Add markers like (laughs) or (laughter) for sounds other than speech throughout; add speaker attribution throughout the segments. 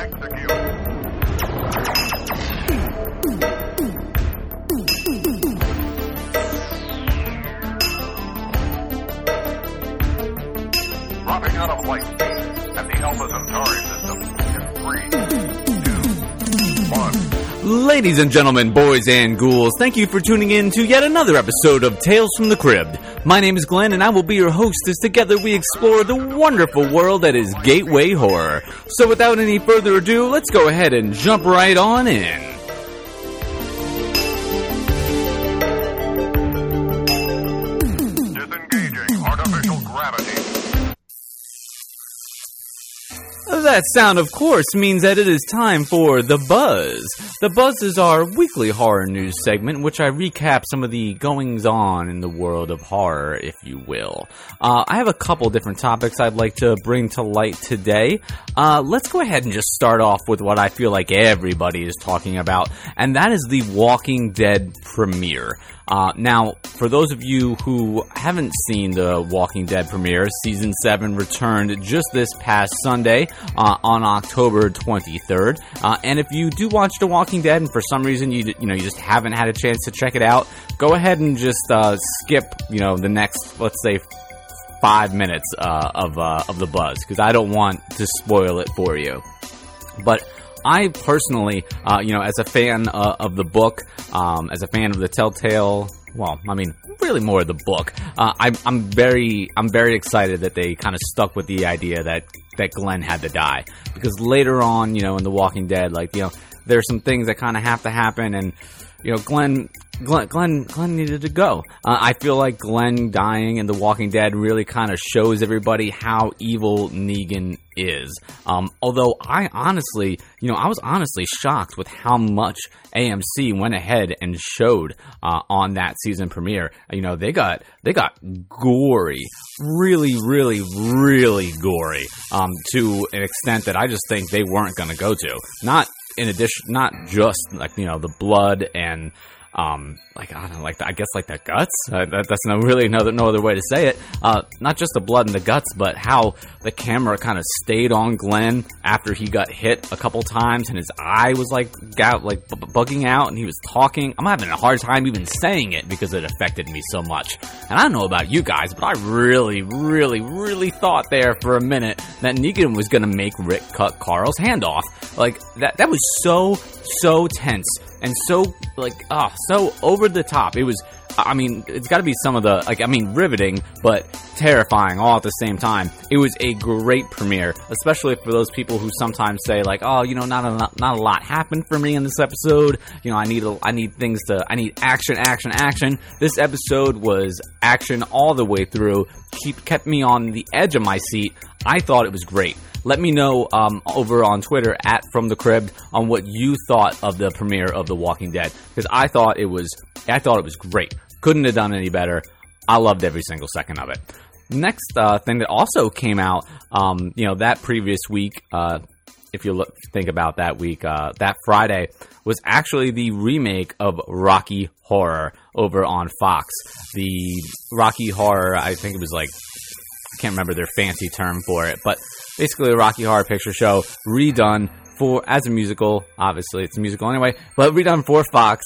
Speaker 1: Execute.
Speaker 2: Ladies and gentlemen, boys and ghouls, thank you for tuning in to yet another episode of Tales from the Cribbed. My name is Glenn and I will be your host as together we explore the wonderful world that is Gateway Horror. So without any further ado, let's go ahead and jump right on in. That sound, of course, means that it is time for The Buzz. The Buzz is our weekly horror news segment, in which I recap some of the goings on in the world of horror, if you will. Uh, I have a couple different topics I'd like to bring to light today. Uh, let's go ahead and just start off with what I feel like everybody is talking about, and that is the Walking Dead premiere. Uh, now, for those of you who haven't seen the Walking Dead premiere, season seven returned just this past Sunday uh, on October 23rd. Uh, and if you do watch The Walking Dead, and for some reason you you know you just haven't had a chance to check it out, go ahead and just uh, skip you know the next let's say five minutes uh, of uh, of the buzz because I don't want to spoil it for you. But I personally, uh, you know, as a fan of the book, um, as a fan of the Telltale, well, I mean, really more of the book. Uh, I'm, I'm very, I'm very excited that they kind of stuck with the idea that that Glenn had to die because later on, you know, in The Walking Dead, like you know, there's some things that kind of have to happen, and you know, Glenn. Glenn, Glenn, Glenn needed to go. Uh, I feel like Glenn dying in The Walking Dead really kind of shows everybody how evil Negan is. Um, although I honestly, you know, I was honestly shocked with how much AMC went ahead and showed uh, on that season premiere. You know, they got they got gory, really, really, really gory, um, to an extent that I just think they weren't going to go to. Not in addition, not just like you know the blood and um, like I don't know, like the, I guess like the guts. Uh, that, that's no really no, no other way to say it. Uh, not just the blood and the guts, but how the camera kind of stayed on Glenn after he got hit a couple times, and his eye was like out, like bu- bugging out, and he was talking. I'm having a hard time even saying it because it affected me so much. And I don't know about you guys, but I really, really, really thought there for a minute that Negan was gonna make Rick cut Carl's hand off. Like that. That was so so tense and so like ah so over the top. It was. I mean, it's got to be some of the like. I mean, riveting but terrifying all at the same time. It was a great premiere, especially for those people who sometimes say like, "Oh, you know, not a not, not a lot happened for me in this episode. You know, I need a, I need things to I need action, action, action." This episode was action all the way through. Keep kept me on the edge of my seat. I thought it was great let me know um, over on Twitter at From the Crib on what you thought of the premiere of The Walking Dead because I thought it was I thought it was great. Couldn't have done any better. I loved every single second of it. Next uh, thing that also came out, um, you know, that previous week, uh, if you look, think about that week, uh, that Friday was actually the remake of Rocky Horror over on Fox. The Rocky Horror, I think it was like I can't remember their fancy term for it, but basically a Rocky Horror Picture Show redone for as a musical. Obviously, it's a musical anyway, but redone for Fox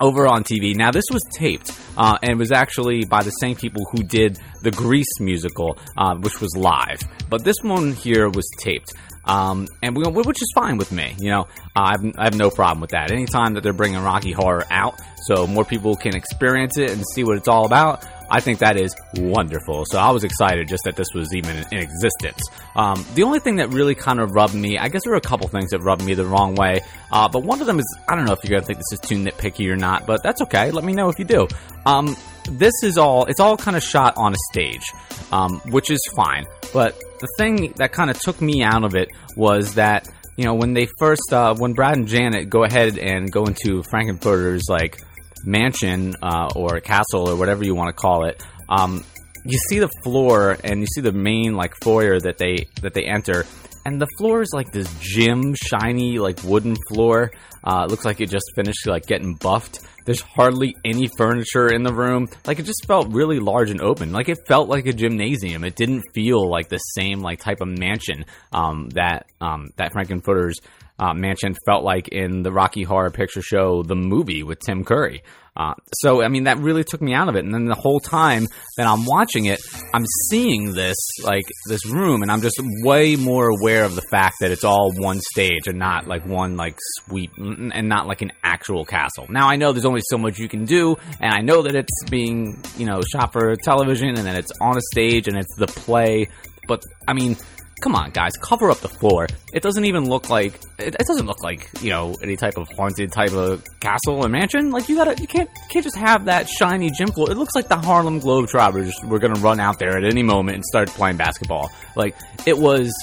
Speaker 2: over on TV. Now, this was taped, uh, and was actually by the same people who did the Grease musical, uh, which was live. But this one here was taped. Um, and we, which is fine with me, you know. I have, I have no problem with that. Anytime that they're bringing Rocky Horror out, so more people can experience it and see what it's all about, I think that is wonderful. So I was excited just that this was even in existence. Um, the only thing that really kind of rubbed me, I guess there were a couple things that rubbed me the wrong way, uh, but one of them is I don't know if you're gonna think this is too nitpicky or not, but that's okay. Let me know if you do. Um, this is all it's all kind of shot on a stage, um, which is fine. But the thing that kind of took me out of it was that you know when they first uh, when Brad and Janet go ahead and go into Frank-N-Furter's like mansion uh, or castle or whatever you want to call it. Um, you see the floor and you see the main like foyer that they that they enter, and the floor is like this gym, shiny, like wooden floor. Uh, it looks like it just finished like getting buffed. There's hardly any furniture in the room. Like it just felt really large and open. Like it felt like a gymnasium. It didn't feel like the same like type of mansion um, that um, that Frank-N-Furter's uh, mansion felt like in the Rocky Horror Picture Show, the movie with Tim Curry. Uh, so, I mean, that really took me out of it. And then the whole time that I'm watching it, I'm seeing this, like, this room, and I'm just way more aware of the fact that it's all one stage and not, like, one, like, suite, and not, like, an actual castle. Now, I know there's only so much you can do, and I know that it's being, you know, shot for television, and that it's on a stage, and it's the play, but, I mean, come on, guys, cover up the floor. It doesn't even look like it, it, doesn't look like you know any type of haunted type of castle or mansion. Like you gotta, you can't, you can't just have that shiny gym floor. It looks like the Harlem Globetrotters were gonna run out there at any moment and start playing basketball. Like it was,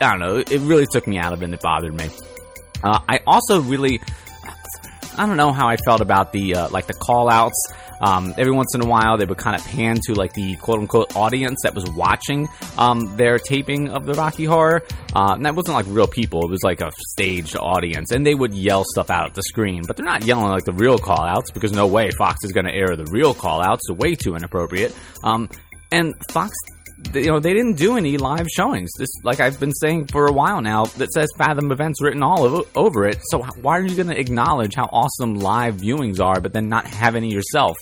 Speaker 2: I don't know. It really took me out of it and it bothered me. Uh, I also really, I don't know how I felt about the uh, like the call outs um, every once in a while, they would kind of pan to like the quote unquote audience that was watching um, their taping of the Rocky Horror. Uh, and that wasn't like real people; it was like a staged audience, and they would yell stuff out at the screen. But they're not yelling like the real call outs because no way Fox is going to air the real call outs. Way too inappropriate. Um, and Fox you know, they didn't do any live showings. This, like I've been saying for a while now, that says Fathom Events written all over it. So why are you going to acknowledge how awesome live viewings are, but then not have any yourself?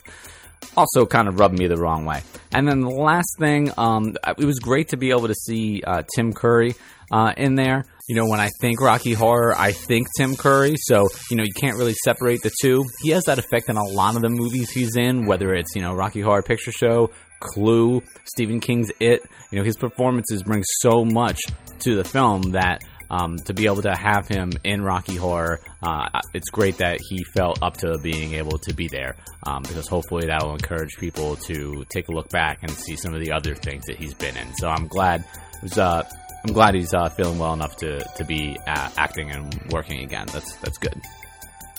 Speaker 2: Also, kind of rubbed me the wrong way. And then the last thing, um, it was great to be able to see uh, Tim Curry uh, in there. You know, when I think Rocky Horror, I think Tim Curry. So, you know, you can't really separate the two. He has that effect in a lot of the movies he's in, whether it's, you know, Rocky Horror Picture Show, Clue, Stephen King's It. You know, his performances bring so much to the film that um, to be able to have him in Rocky Horror, uh, it's great that he felt up to being able to be there um, because hopefully that will encourage people to take a look back and see some of the other things that he's been in. So I'm glad. Was, uh, I'm glad he's uh, feeling well enough to, to be uh, acting and working again. That's that's good.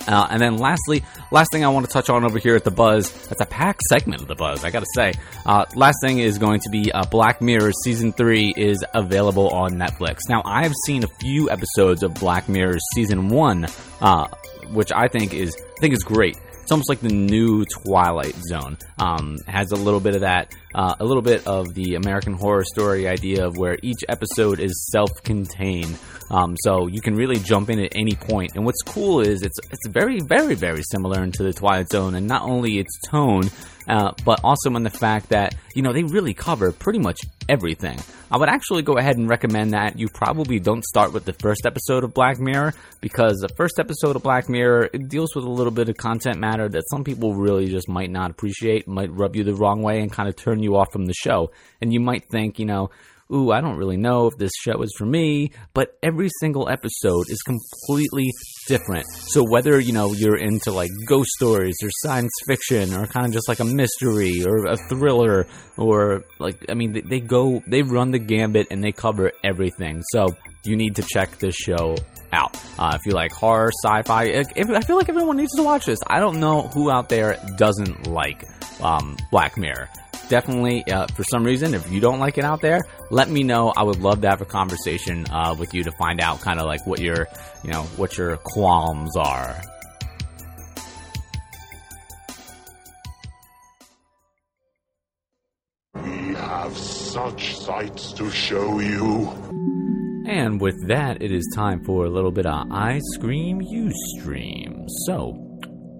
Speaker 2: Uh, and then lastly, last thing I want to touch on over here at the Buzz, that's a packed segment of the Buzz, I gotta say. Uh, last thing is going to be uh, Black Mirror Season 3 is available on Netflix. Now, I have seen a few episodes of Black Mirror Season 1, uh, which I think is, I think is great. It's almost like the new Twilight Zone. Um, has a little bit of that, uh, a little bit of the American Horror Story idea of where each episode is self-contained. Um, so you can really jump in at any point. And what's cool is it's it's very, very, very similar to the Twilight Zone, and not only its tone, uh, but also in the fact that you know they really cover pretty much everything. I would actually go ahead and recommend that you probably don't start with the first episode of Black Mirror because the first episode of Black Mirror it deals with a little bit of content matter that some people really just might not appreciate, might rub you the wrong way, and kind of turn you off from the show. And you might think, you know ooh, I don't really know if this show is for me, but every single episode is completely different. So whether, you know, you're into like ghost stories or science fiction or kind of just like a mystery or a thriller or like, I mean, they, they go, they run the gambit and they cover everything. So you need to check this show out. Uh, if you like horror, sci-fi, if, I feel like everyone needs to watch this. I don't know who out there doesn't like um, Black Mirror definitely, uh, for some reason, if you don't like it out there, let me know. I would love to have a conversation uh, with you to find out kind of like what your, you know, what your qualms are.
Speaker 3: We have such sights to show you.
Speaker 2: And with that, it is time for a little bit of I Scream You Stream. So,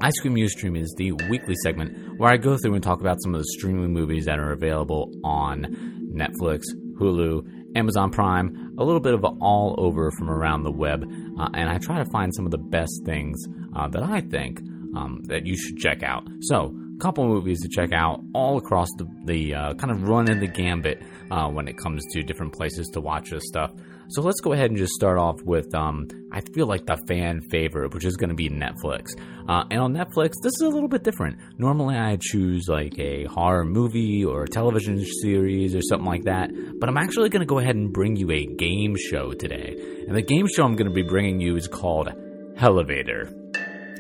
Speaker 2: I Scream You Stream is the weekly segment where I go through and talk about some of the streaming movies that are available on Netflix, Hulu, Amazon Prime, a little bit of all over from around the web, uh, and I try to find some of the best things uh, that I think um, that you should check out. So, a couple movies to check out all across the, the uh, kind of run in the gambit uh, when it comes to different places to watch this stuff. So let's go ahead and just start off with, um, I feel like the fan favorite, which is going to be Netflix. Uh, and on Netflix, this is a little bit different. Normally, I choose like a horror movie or a television series or something like that, but I'm actually going to go ahead and bring you a game show today. And the game show I'm going to be bringing you is called Hellevator.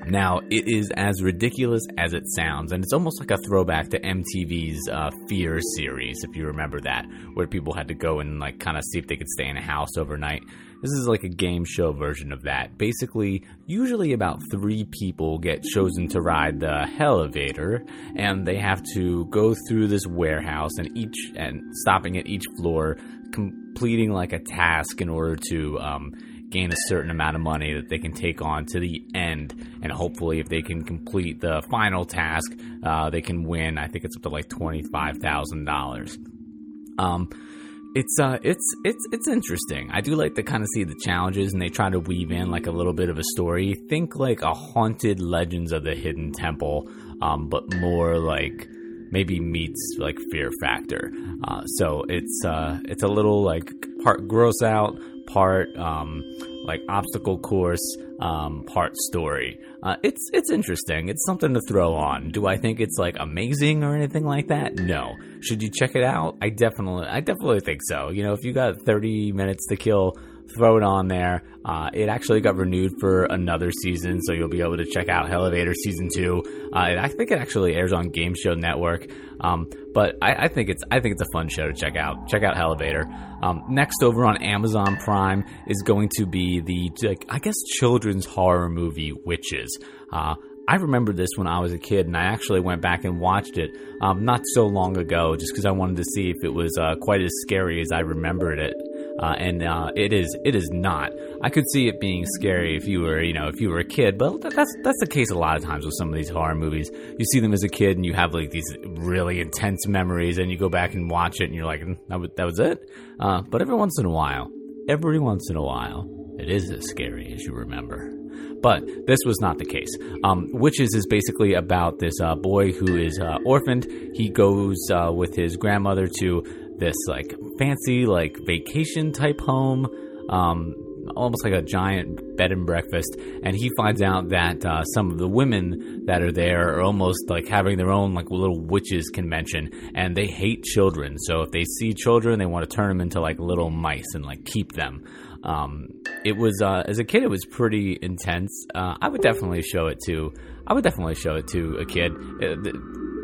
Speaker 2: Now, it is as ridiculous as it sounds, and it's almost like a throwback to MTV's uh, Fear series, if you remember that, where people had to go and like kind of see if they could stay in a house overnight. This is like a game show version of that. Basically, usually about three people get chosen to ride the elevator, and they have to go through this warehouse and each and stopping at each floor, completing like a task in order to um, gain a certain amount of money that they can take on to the end. And hopefully, if they can complete the final task, uh, they can win. I think it's up to like twenty five thousand dollars. Um, it's uh, it's it's it's interesting. I do like to kind of see the challenges, and they try to weave in like a little bit of a story. Think like a haunted Legends of the Hidden Temple, um, but more like maybe meets like Fear Factor. Uh, so it's uh, it's a little like part gross out, part um, like obstacle course, um, part story. Uh, it's it's interesting. It's something to throw on. Do I think it's like amazing or anything like that? No. Should you check it out? I definitely I definitely think so. You know, if you got 30 minutes to kill, throw it on there. Uh, it actually got renewed for another season, so you'll be able to check out Hellevator season two. Uh, I think it actually airs on Game Show Network, um, but I, I, think it's I think it's a fun show to check out. Check out Hellevator. Um, next over on Amazon Prime is going to be the like, I guess children's horror movie Witches. Uh, I remember this when I was a kid, and I actually went back and watched it um, not so long ago, just because I wanted to see if it was uh, quite as scary as I remembered it uh, and uh, it is it is not. I could see it being scary if you were you know if you were a kid, but that's that's the case a lot of times with some of these horror movies. You see them as a kid and you have like these really intense memories, and you go back and watch it and you're like mm, that was, that was it. Uh, but every once in a while, every once in a while, it is as scary as you remember. But this was not the case. Um, Witches is basically about this uh, boy who is uh, orphaned. He goes uh, with his grandmother to this like fancy like vacation type home um, almost like a giant bed and breakfast and he finds out that uh, some of the women that are there are almost like having their own like little witches convention and they hate children. So if they see children they want to turn them into like little mice and like keep them. Um, it was uh, as a kid it was pretty intense. Uh, i would definitely show it to i would definitely show it to a kid. Uh,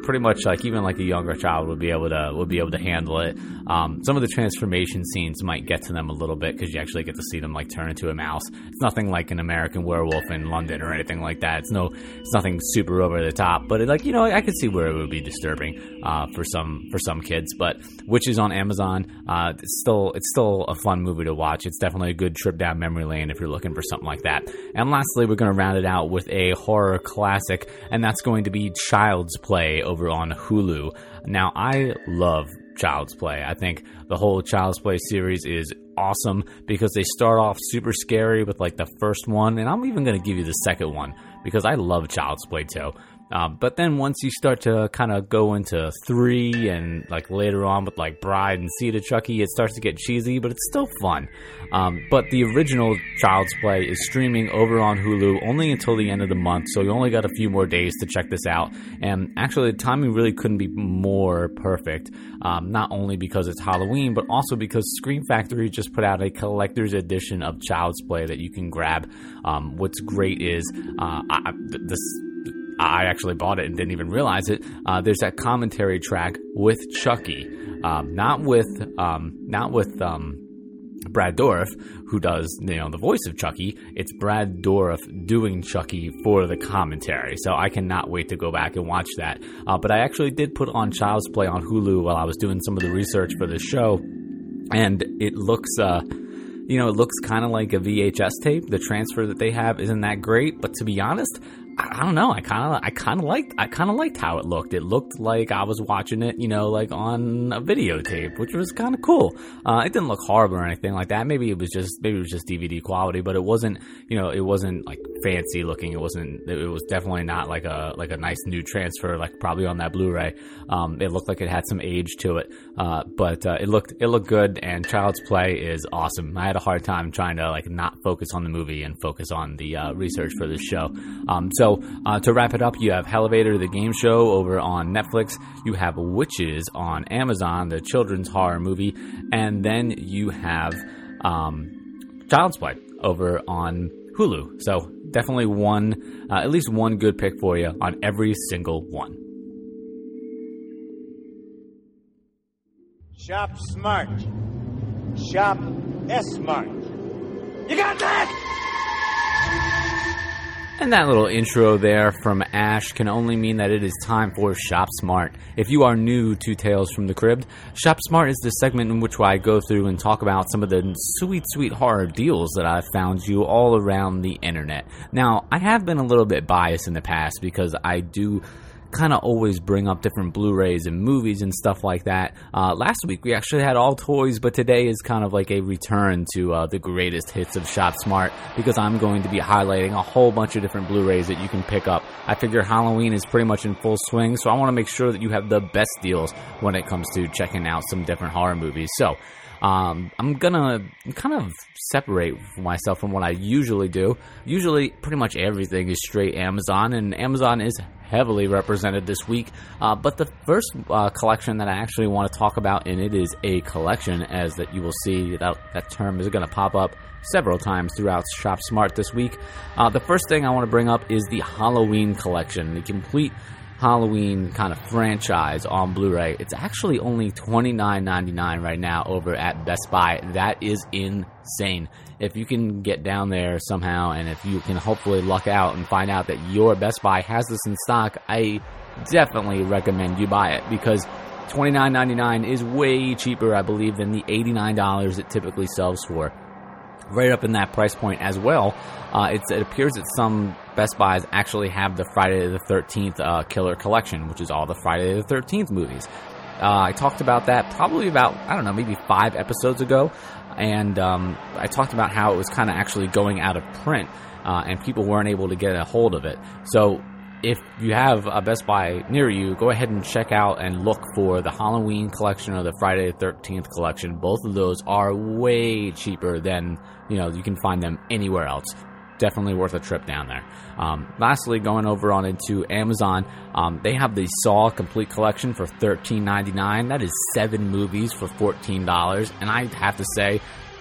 Speaker 2: pretty much like even like a younger child would be able to would be able to handle it. Um, some of the transformation scenes might get to them a little bit because you actually get to see them like turn into a mouse. It's nothing like an American Werewolf in London or anything like that. It's no, it's nothing super over the top. But it, like you know, I could see where it would be disturbing uh, for some for some kids. But Witches on Amazon, uh, it's still it's still a fun movie to watch. It's definitely a good trip down memory lane if you're looking for something like that. And lastly, we're going to round it out with a horror classic, and that's going to be Child's Play over on Hulu. Now, I love Child's Play. I think the whole Child's Play series is awesome because they start off super scary with like the first one, and I'm even going to give you the second one because I love Child's Play too. Um, but then once you start to kind of go into three and like later on with like Bride and Seed Chucky, it starts to get cheesy, but it's still fun. Um, but the original Child's Play is streaming over on Hulu only until the end of the month, so you only got a few more days to check this out. And actually, the timing really couldn't be more perfect. Um, not only because it's Halloween, but also because Scream Factory just put out a collector's edition of Child's Play that you can grab. Um, what's great is uh, I, this I actually bought it and didn't even realize it. Uh, there's that commentary track with Chucky, um, not with um, not with um, Brad Dourif, who does you know the voice of Chucky. It's Brad Dourif doing Chucky for the commentary. So I cannot wait to go back and watch that. Uh, but I actually did put on Child's Play on Hulu while I was doing some of the research for the show, and it looks. Uh, you know, it looks kind of like a VHS tape. The transfer that they have isn't that great, but to be honest, I don't know. I kind of, I kind of liked, I kind of liked how it looked. It looked like I was watching it, you know, like on a videotape, which was kind of cool. Uh, it didn't look horrible or anything like that. Maybe it was just, maybe it was just DVD quality, but it wasn't, you know, it wasn't like fancy looking. It wasn't, it was definitely not like a, like a nice new transfer, like probably on that Blu-ray. Um, it looked like it had some age to it, uh, but uh, it looked, it looked good. And Child's Play is awesome. I had a hard time trying to like not focus on the movie and focus on the uh, research for this show. Um, so so, uh, to wrap it up, you have Hellevator, the game show, over on Netflix. You have Witches on Amazon, the children's horror movie. And then you have um, Child's Play over on Hulu. So definitely one, uh, at least one good pick for you on every single one.
Speaker 4: Shop smart. Shop S smart. You got that?
Speaker 2: And that little intro there from Ash can only mean that it is time for Shop Smart. If you are new to Tales from the Crib, Shop Smart is the segment in which I go through and talk about some of the sweet, sweet horror deals that I've found you all around the internet. Now, I have been a little bit biased in the past because I do kind of always bring up different Blu-rays and movies and stuff like that. Uh, last week we actually had all toys, but today is kind of like a return to uh, the greatest hits of Shop Smart because I'm going to be highlighting a whole bunch of different Blu-rays that you can pick up. I figure Halloween is pretty much in full swing, so I want to make sure that you have the best deals when it comes to checking out some different horror movies. So. Um, I'm gonna kind of separate myself from what I usually do. Usually, pretty much everything is straight Amazon, and Amazon is heavily represented this week. Uh, but the first uh, collection that I actually want to talk about, and it is a collection, as that you will see that that term is going to pop up several times throughout Shop Smart this week. Uh, the first thing I want to bring up is the Halloween collection, the complete Halloween kind of franchise on Blu-ray. It's actually only $29.99 right now over at Best Buy. That is insane. If you can get down there somehow and if you can hopefully luck out and find out that your Best Buy has this in stock, I definitely recommend you buy it because $29.99 is way cheaper, I believe, than the $89 it typically sells for right up in that price point as well. Uh, it appears that some Best Buys actually have the Friday the 13th uh, Killer Collection, which is all the Friday the 13th movies. Uh, I talked about that probably about, I don't know, maybe five episodes ago. And um, I talked about how it was kind of actually going out of print uh, and people weren't able to get a hold of it. So if you have a Best Buy near you, go ahead and check out and look for the Halloween collection or the Friday the 13th collection. Both of those are way cheaper than, you know, you can find them anywhere else. Definitely worth a trip down there. Um, lastly, going over on into Amazon, um, they have the Saw Complete Collection for $13.99. That is seven movies for $14. And I have to say,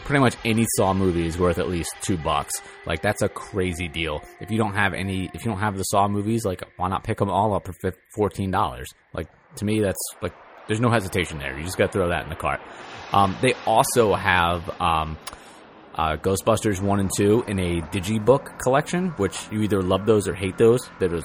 Speaker 2: pretty much any Saw movie is worth at least two bucks. Like that's a crazy deal. If you don't have any, if you don't have the Saw movies, like why not pick them all up for fourteen dollars? Like to me, that's like there's no hesitation there. You just got to throw that in the cart. Um, they also have um, uh, Ghostbusters one and two in a digibook collection, which you either love those or hate those. Those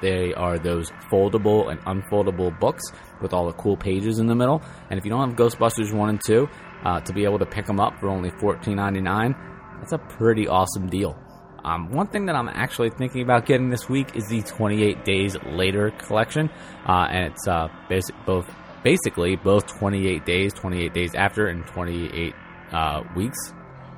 Speaker 2: they are those foldable and unfoldable books with all the cool pages in the middle. And if you don't have Ghostbusters 1 and 2, uh, to be able to pick them up for only $14.99, that's a pretty awesome deal. Um, one thing that I'm actually thinking about getting this week is the 28 Days Later collection, uh, and it's uh, basic, both basically both 28 days, 28 days after, and 28 uh, weeks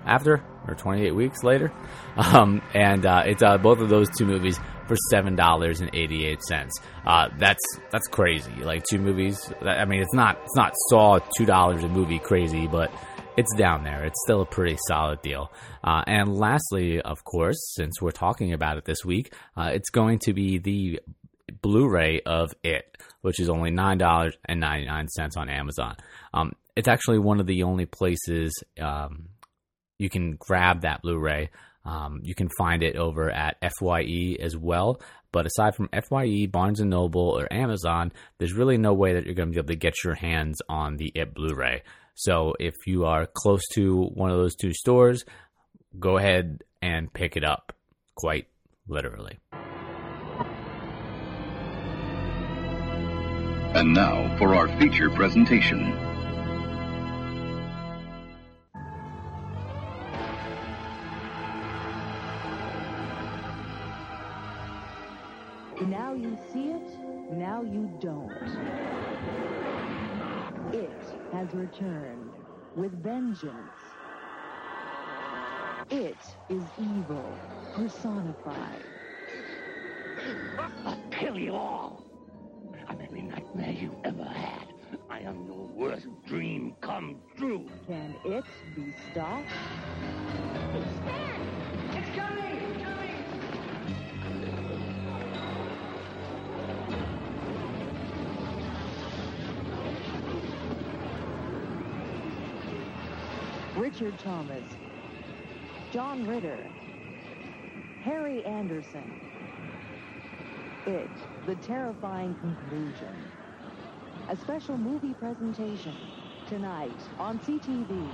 Speaker 2: after, or 28 weeks later. (laughs) Um, and uh, it's uh, both of those two movies for seven dollars and eighty eight cents. Uh, that's that's crazy. Like two movies. I mean, it's not it's not Saw two dollars a movie crazy, but it's down there. It's still a pretty solid deal. Uh, and lastly, of course, since we're talking about it this week, uh, it's going to be the Blu-ray of It, which is only nine dollars and ninety nine cents on Amazon. Um, it's actually one of the only places um, you can grab that Blu-ray. Um, you can find it over at FYE as well. But aside from FYE, Barnes and Noble, or Amazon, there's really no way that you're going to be able to get your hands on the It Blu-ray. So if you are close to one of those two stores, go ahead and pick it up, quite literally.
Speaker 5: And now for our feature presentation.
Speaker 6: Now you see it, now you don't. It has returned with vengeance. It is evil personified.
Speaker 7: I'll kill you all. I'm every nightmare you ever had. I am your worst dream come true.
Speaker 6: Can it be stopped?
Speaker 7: It's coming!
Speaker 6: Richard Thomas, John Ritter, Harry Anderson. It, the terrifying conclusion. A special movie presentation tonight on CTV.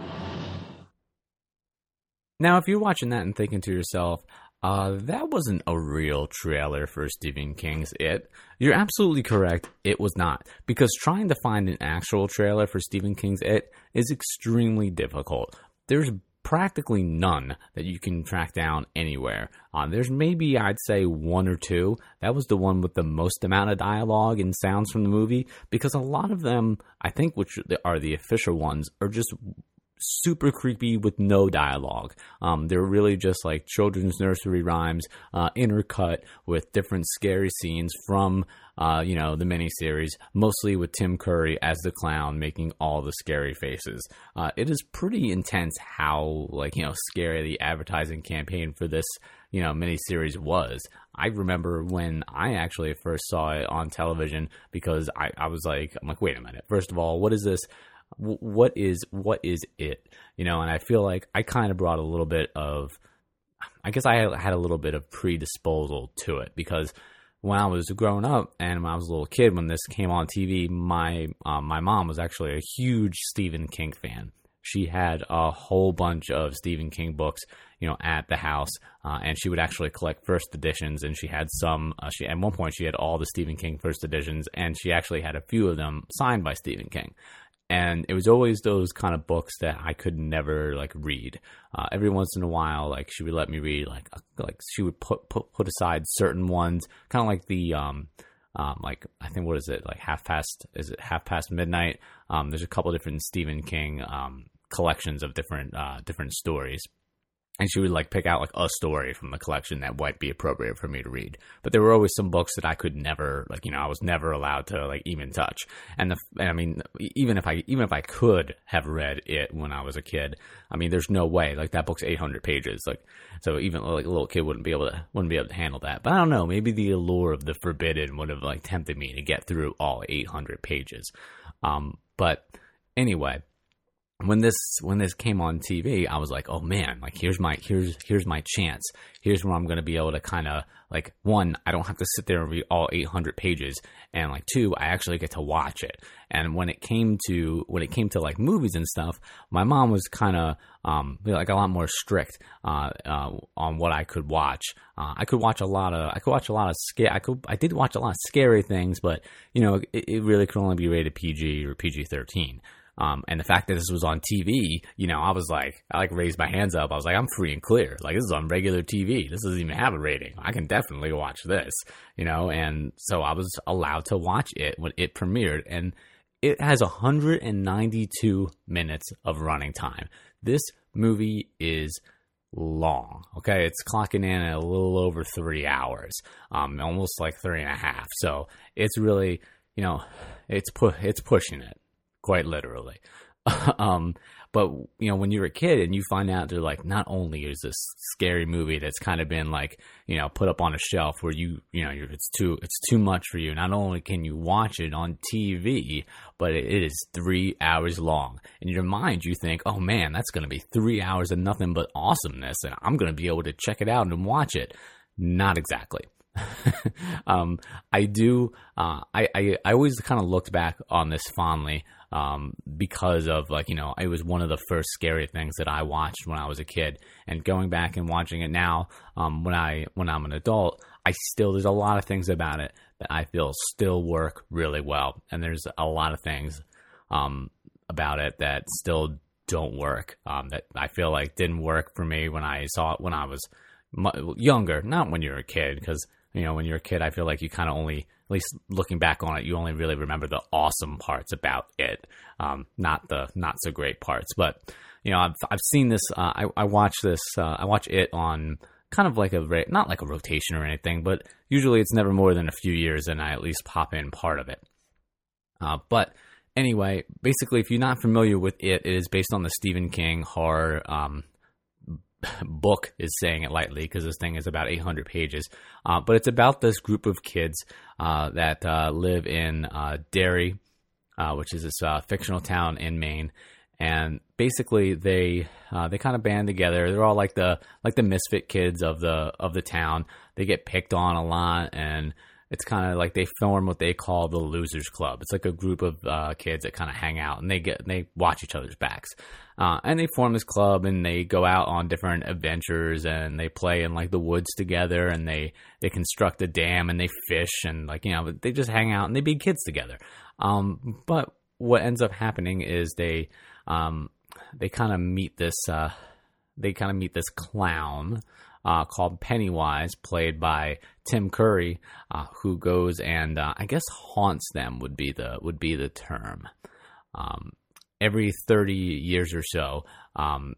Speaker 2: Now, if you're watching that and thinking to yourself, uh, that wasn't a real trailer for Stephen King's It. You're absolutely correct. It was not. Because trying to find an actual trailer for Stephen King's It is extremely difficult. There's practically none that you can track down anywhere. Uh, there's maybe, I'd say, one or two. That was the one with the most amount of dialogue and sounds from the movie. Because a lot of them, I think, which are the official ones, are just super creepy with no dialogue. Um, they're really just like children's nursery rhymes, uh, intercut with different scary scenes from, uh, you know, the miniseries, mostly with Tim Curry as the clown making all the scary faces. Uh, it is pretty intense how, like, you know, scary the advertising campaign for this, you know, miniseries was. I remember when I actually first saw it on television because I, I was like, I'm like, wait a minute. First of all, what is this? What is what is it? You know and i feel like i kind of brought a little bit of i guess i had a little bit of predisposal to it because when i was growing up and when i was a little kid when this came on tv my um, my mom was actually a huge stephen king fan. She had a whole bunch of stephen king books you know at the house uh, and she would actually collect first editions and she had some uh, she at one point she had all the stephen king first editions and she actually had a few of them signed by stephen king and it was always those kind of books that I could never like read. Uh, every once in a while, like she would let me read, like like she would put put, put aside certain ones, kind of like the um, um, like I think what is it like half past is it half past midnight? Um, there's a couple different Stephen King um, collections of different uh, different stories and she would like pick out like a story from the collection that might be appropriate for me to read. But there were always some books that I could never like, you know, I was never allowed to like even touch. And the, and I mean, even if I even if I could have read it when I was a kid, I mean, there's no way. Like that book's 800 pages. Like so, even like a little kid wouldn't be able to wouldn't be able to handle that. But I don't know. Maybe the allure of the forbidden would have like tempted me to get through all 800 pages. Um, but anyway when this when this came on TV, I was like, oh man, like here's my here's here's my chance. Here's where I'm gonna be able to kind of like one, I don't have to sit there and read all 800 pages, and like two, I actually get to watch it. And when it came to when it came to like movies and stuff, my mom was kind of um like a lot more strict uh, uh, on what I could watch. Uh, I could watch a lot of I could watch a lot of scare. I could I did watch a lot of scary things, but you know it, it really could only be rated PG or PG 13. Um, and the fact that this was on TV, you know, I was like, I like raised my hands up. I was like, I'm free and clear. Like this is on regular TV. This doesn't even have a rating. I can definitely watch this, you know. And so I was allowed to watch it when it premiered, and it has 192 minutes of running time. This movie is long. Okay, it's clocking in at a little over three hours, um, almost like three and a half. So it's really, you know, it's pu- it's pushing it quite literally. (laughs) um, but you know, when you're a kid and you find out they're like, not only is this scary movie that's kind of been like, you know, put up on a shelf where you, you know, it's too, it's too much for you. Not only can you watch it on TV, but it is three hours long. In your mind, you think, oh man, that's going to be three hours of nothing but awesomeness, and I'm going to be able to check it out and watch it. Not exactly. (laughs) um, I do. Uh, I, I I always kind of looked back on this fondly um, because of like you know it was one of the first scary things that I watched when I was a kid, and going back and watching it now um, when I when I'm an adult, I still there's a lot of things about it that I feel still work really well, and there's a lot of things um, about it that still don't work um, that I feel like didn't work for me when I saw it when I was younger, not when you're a kid because you know, when you're a kid, I feel like you kind of only, at least looking back on it, you only really remember the awesome parts about it, um, not the not so great parts. But you know, I've I've seen this. Uh, I I watch this. Uh, I watch it on kind of like a not like a rotation or anything, but usually it's never more than a few years, and I at least pop in part of it. Uh, but anyway, basically, if you're not familiar with it, it is based on the Stephen King horror um, book is saying it lightly because this thing is about 800 pages. Uh, but it's about this group of kids uh, that uh, live in uh, Derry, uh, which is this uh, fictional town in Maine. and basically they they kind of band together. They're all like the like the misfit kids of the of the town. They get picked on a lot, and it's kind of like they form what they call the losers club. It's like a group of uh, kids that kind of hang out and they get they watch each other's backs, uh, and they form this club and they go out on different adventures and they play in like the woods together and they they construct a dam and they fish and like you know they just hang out and they be kids together. Um, but what ends up happening is they um, they kind of meet this uh, they kind of meet this clown uh, called Pennywise, played by Tim Curry, uh, who goes and uh, I guess haunts them would be the would be the term. Um, every thirty years or so, um,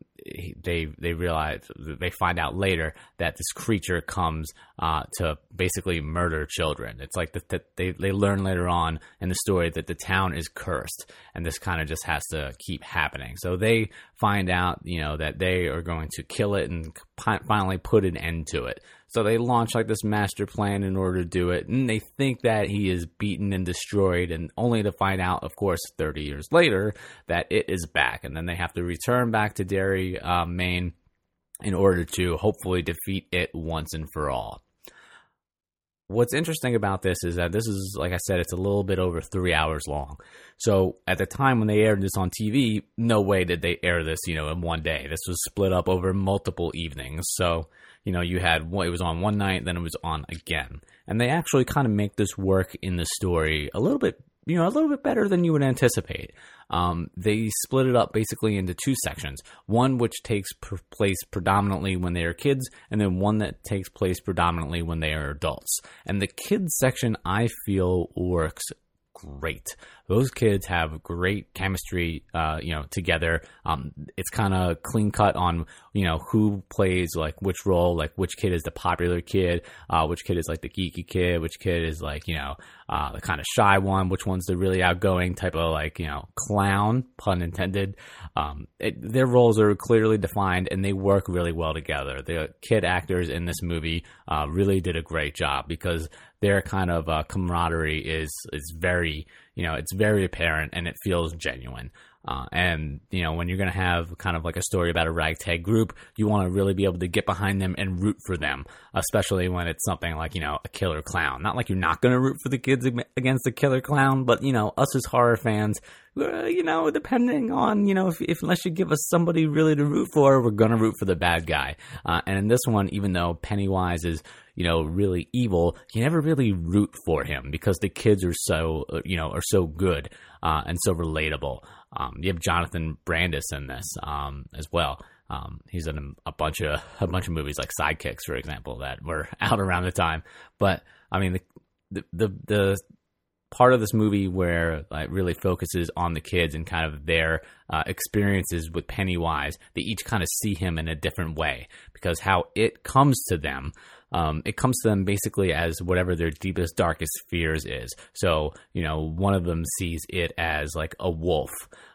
Speaker 2: they they realize they find out later that this creature comes uh, to basically murder children. It's like that the, they they learn later on in the story that the town is cursed, and this kind of just has to keep happening. So they find out, you know, that they are going to kill it and finally put an end to it. So they launch like this master plan in order to do it, and they think that he is beaten and destroyed, and only to find out, of course, 30 years later, that it is back, and then they have to return back to Derry, uh, Maine, in order to hopefully defeat it once and for all. What's interesting about this is that this is, like I said, it's a little bit over three hours long. So at the time when they aired this on TV, no way did they air this, you know, in one day. This was split up over multiple evenings. So you know, you had it was on one night, then it was on again, and they actually kind of make this work in the story a little bit, you know, a little bit better than you would anticipate. Um, they split it up basically into two sections: one which takes place predominantly when they are kids, and then one that takes place predominantly when they are adults. And the kids section, I feel, works great. Those kids have great chemistry, uh, you know, together. Um, it's kind of clean cut on, you know, who plays like which role, like which kid is the popular kid, uh, which kid is like the geeky kid, which kid is like, you know, uh, the kind of shy one, which one's the really outgoing type of like, you know, clown, pun intended. Um, it, their roles are clearly defined and they work really well together. The kid actors in this movie, uh, really did a great job because their kind of uh, camaraderie is is very you know it's very apparent and it feels genuine. Uh, and you know when you're going to have kind of like a story about a ragtag group, you want to really be able to get behind them and root for them, especially when it's something like you know a killer clown. Not like you're not going to root for the kids against the killer clown, but you know us as horror fans, uh, you know depending on you know if, if, unless you give us somebody really to root for, we're going to root for the bad guy. Uh, and in this one, even though Pennywise is you know, really evil, you never really root for him because the kids are so, uh, you know, are so good uh, and so relatable. Um, you have Jonathan Brandis in this um, as well. Um, he's in a, bunch of a bunch of movies like Sidekicks, for example, that were (laughs) out around the time. But I mean, the the the, the part of this movie where it really focuses on the kids and kind of their uh, experiences with Pennywise, they each kind of see him in a different way because how it comes to them um, it comes to them basically as whatever their deepest, darkest fears is. So, you know, one of them sees it as like a wolf,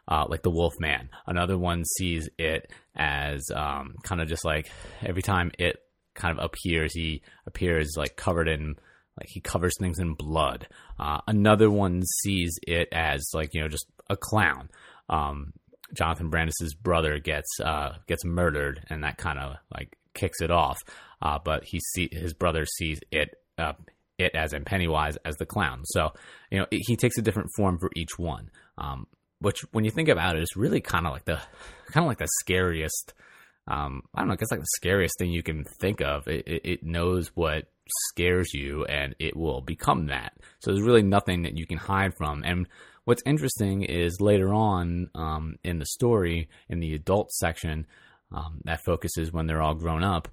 Speaker 2: uh, like the wolf man. Another one sees it as um, kind of just like every time it kind of appears, he appears like covered in like he covers things in blood. Uh, another one sees it as like you know just a clown. Um, Jonathan Brandis's brother gets uh, gets murdered, and that kind of like kicks it off uh, but he see his brother sees it uh, it as in Pennywise as the clown. So you know it, he takes a different form for each one. Um, which when you think about it, is really kind of like the kind of like the scariest. Um, I don't know. It's like the scariest thing you can think of. It, it, it knows what scares you, and it will become that. So there's really nothing that you can hide from. And what's interesting is later on um, in the story, in the adult section, um, that focuses when they're all grown up.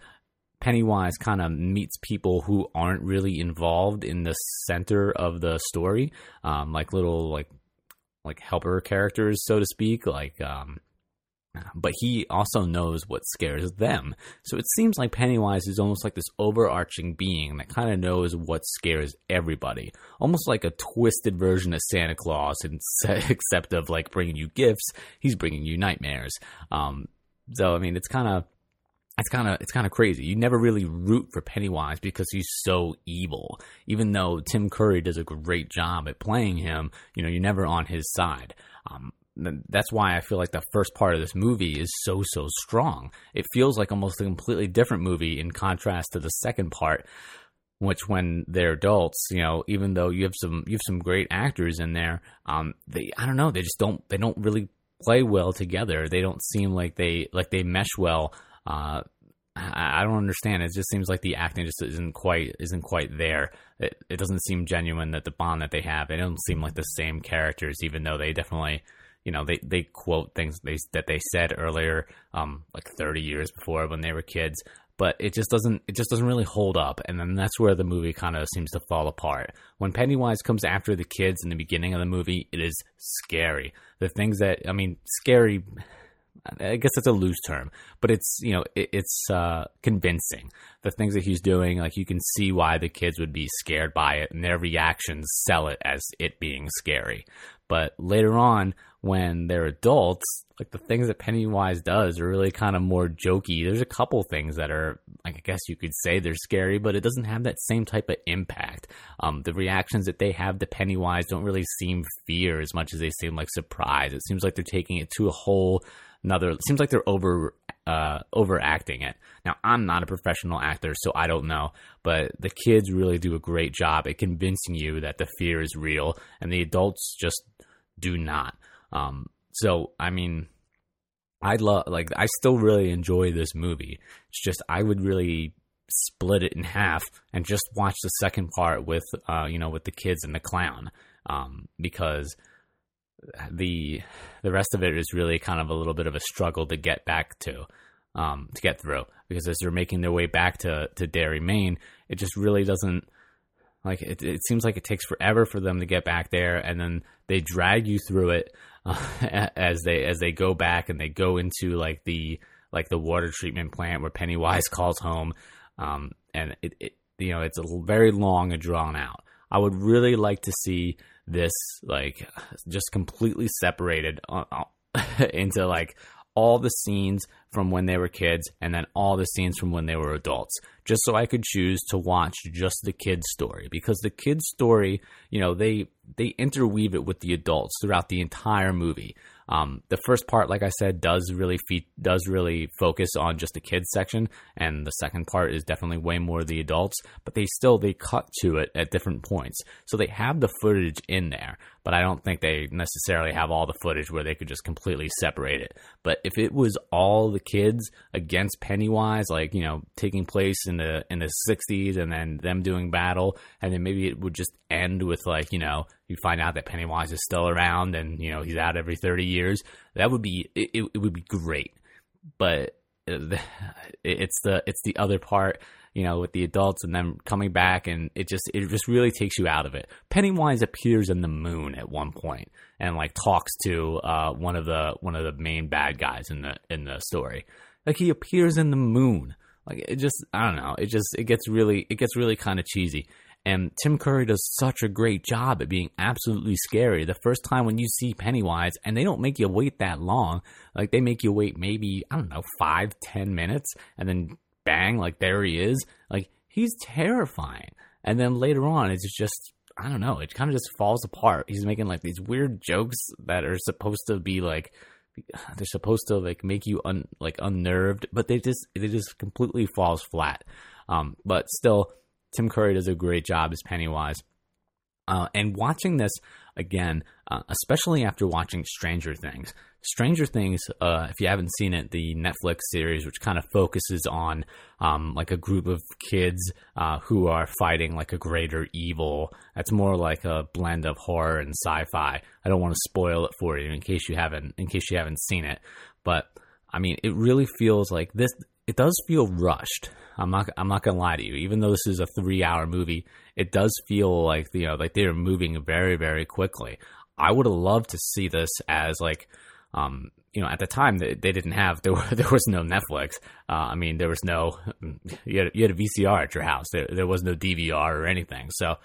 Speaker 2: Pennywise kind of meets people who aren't really involved in the center of the story, um, like little like like helper characters, so to speak. Like, um, but he also knows what scares them. So it seems like Pennywise is almost like this overarching being that kind of knows what scares everybody, almost like a twisted version of Santa Claus, (laughs) except of like bringing you gifts, he's bringing you nightmares. Um, so I mean, it's kind of it's kind of it's kind of crazy. You never really root for Pennywise because he's so evil. Even though Tim Curry does a great job at playing him, you know, you're never on his side. Um, that's why I feel like the first part of this movie is so so strong. It feels like almost a completely different movie in contrast to the second part, which when they're adults, you know, even though you have some you have some great actors in there, um, they I don't know, they just don't they don't really play well together. They don't seem like they like they mesh well. Uh, I, I don't understand. It just seems like the acting just isn't quite isn't quite there. It, it doesn't seem genuine that the bond that they have. They don't seem like the same characters, even though they definitely, you know, they, they quote things they, that they said earlier, um, like 30 years before when they were kids. But it just doesn't it just doesn't really hold up, and then that's where the movie kind of seems to fall apart. When Pennywise comes after the kids in the beginning of the movie, it is scary. The things that I mean, scary I guess it's a loose term, but it's you know it, it's uh, convincing. The things that he's doing, like you can see why the kids would be scared by it, and their reactions sell it as it being scary. But later on, when they're adults, like the things that Pennywise does are really kind of more jokey. There's a couple things that are, like, I guess you could say they're scary, but it doesn't have that same type of impact. Um, the reactions that they have to Pennywise don't really seem fear as much as they seem like surprise. It seems like they're taking it to a whole another. It seems like they're over uh, overacting it. Now, I'm not a professional actor, so I don't know, but the kids really do a great job at convincing you that the fear is real, and the adults just do not. Um, so, I mean, I love like I still really enjoy this movie. It's just I would really split it in half and just watch the second part with uh, you know with the kids and the clown um, because the the rest of it is really kind of a little bit of a struggle to get back to um, to get through because as they're making their way back to to Derry, Maine, it just really doesn't like it, it seems like it takes forever for them to get back there, and then they drag you through it uh, (laughs) as they as they go back and they go into like the like the water treatment plant where Pennywise (laughs) calls home, um, and it, it you know it's a very long and drawn out. I would really like to see this like just completely separated uh, (laughs) into like all the scenes from when they were kids and then all the scenes from when they were adults just so I could choose to watch just the kids story. Because the kids story you know they they interweave it with the adults throughout the entire movie um, the first part, like I said, does really fe- does really focus on just the kids section, and the second part is definitely way more the adults. But they still they cut to it at different points, so they have the footage in there. But I don't think they necessarily have all the footage where they could just completely separate it. But if it was all the kids against Pennywise, like you know, taking place in the in the '60s, and then them doing battle, and then maybe it would just end with like you know you find out that Pennywise is still around and you know he's out every 30 years that would be it, it would be great but uh, (laughs) it's the it's the other part you know with the adults and them coming back and it just it just really takes you out of it. Pennywise appears in the moon at one point and like talks to uh, one of the one of the main bad guys in the in the story. Like he appears in the moon. Like it just I don't know. It just it gets really it gets really kind of cheesy. And Tim Curry does such a great job at being absolutely scary. The first time when you see Pennywise, and they don't make you wait that long, like they make you wait maybe, I don't know, five, ten minutes, and then bang, like there he is. Like he's terrifying. And then later on, it's just, I don't know, it kind of just falls apart. He's making like these weird jokes that are supposed to be like, (sighs) they're supposed to like make you un, like unnerved, but they just, it just completely falls flat. Um, but still, Tim Curry does a great job as Pennywise. Uh, and watching this again, uh, especially after watching Stranger Things. Stranger Things, uh, if you haven't seen it, the Netflix series, which kind of focuses on um, like a group of kids uh, who are fighting like a greater evil. That's more like a blend of horror and sci-fi. I don't want to spoil it for you in case you haven't in case you haven't seen it, but I mean, it really feels like this. It does feel rushed. I'm not. I'm not gonna lie to you. Even though this is a three-hour movie, it does feel like you know, like they're moving very, very quickly. I would have loved to see this as like, um, you know, at the time they, they didn't have (laughs) there. Were, there was no Netflix. Uh, I mean, there was no. (laughs) You had, you had a VCR at your house. There, there was no DVR or anything. So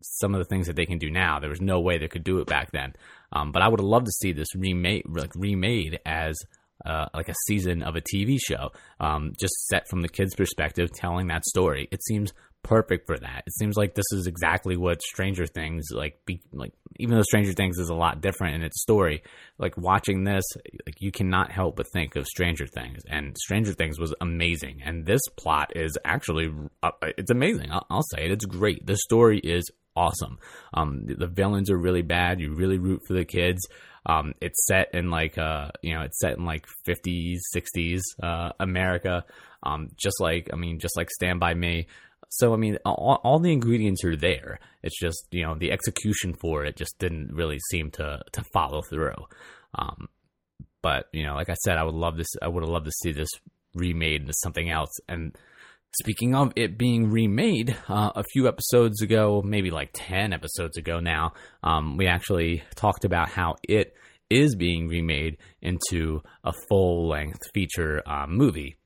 Speaker 2: some of the things that they can do now, there was no way they could do it back then. Um, but I would have loved to see this remade, like remade as uh, like a season of a TV show, um, just set from the kids' perspective, telling that story. It seems perfect for that. It seems like this is exactly what Stranger Things like. Be, like even though Stranger Things is a lot different in its story, like watching this, like you cannot help but think of Stranger Things. And Stranger Things was amazing, and this plot is actually uh, it's amazing. I'll, I'll say it. It's great. The story is awesome. Um, the villains are really bad. You really root for the kids. Um, it's set in like uh, you know, it's set in like 50s, 60s uh, America. Um, just like I mean, just like Stand by Me. So I mean, all, all, the ingredients are there. It's just you know the execution for it just didn't really seem to to follow through. Um, but you know, like I said, I would love this. I would have loved to see this remade into something else. And speaking of it being remade, uh, a few episodes ago, maybe like ten episodes ago now, um, we actually talked about how it is being remade into a full length feature uh, movie.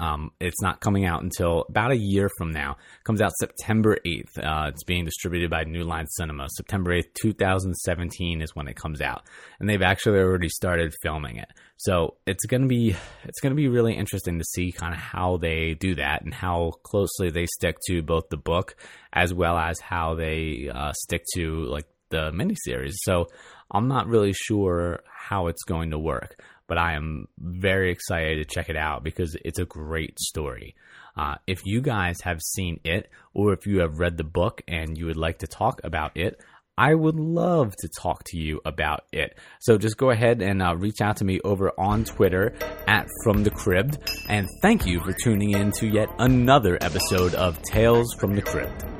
Speaker 2: Um, it's not coming out until about a year from now. It comes out September 8th. Uh, it's being distributed by New Line Cinema. September 8th, 2017 is when it comes out. And they've actually already started filming it. So it's gonna be it's gonna be really interesting to see kind of how they do that and how closely they stick to both the book as well as how they uh, stick to like the miniseries. So I'm not really sure how it's going to work but I am very excited to check it out because it's a great story. Uh, if you guys have seen it, or if you have read the book and you would like to talk about it, I would love to talk to you about it. So just go ahead and uh, reach out to me over on Twitter at From the Cribbed. And thank you for tuning in to yet another episode of Tales from the
Speaker 1: Cribbed.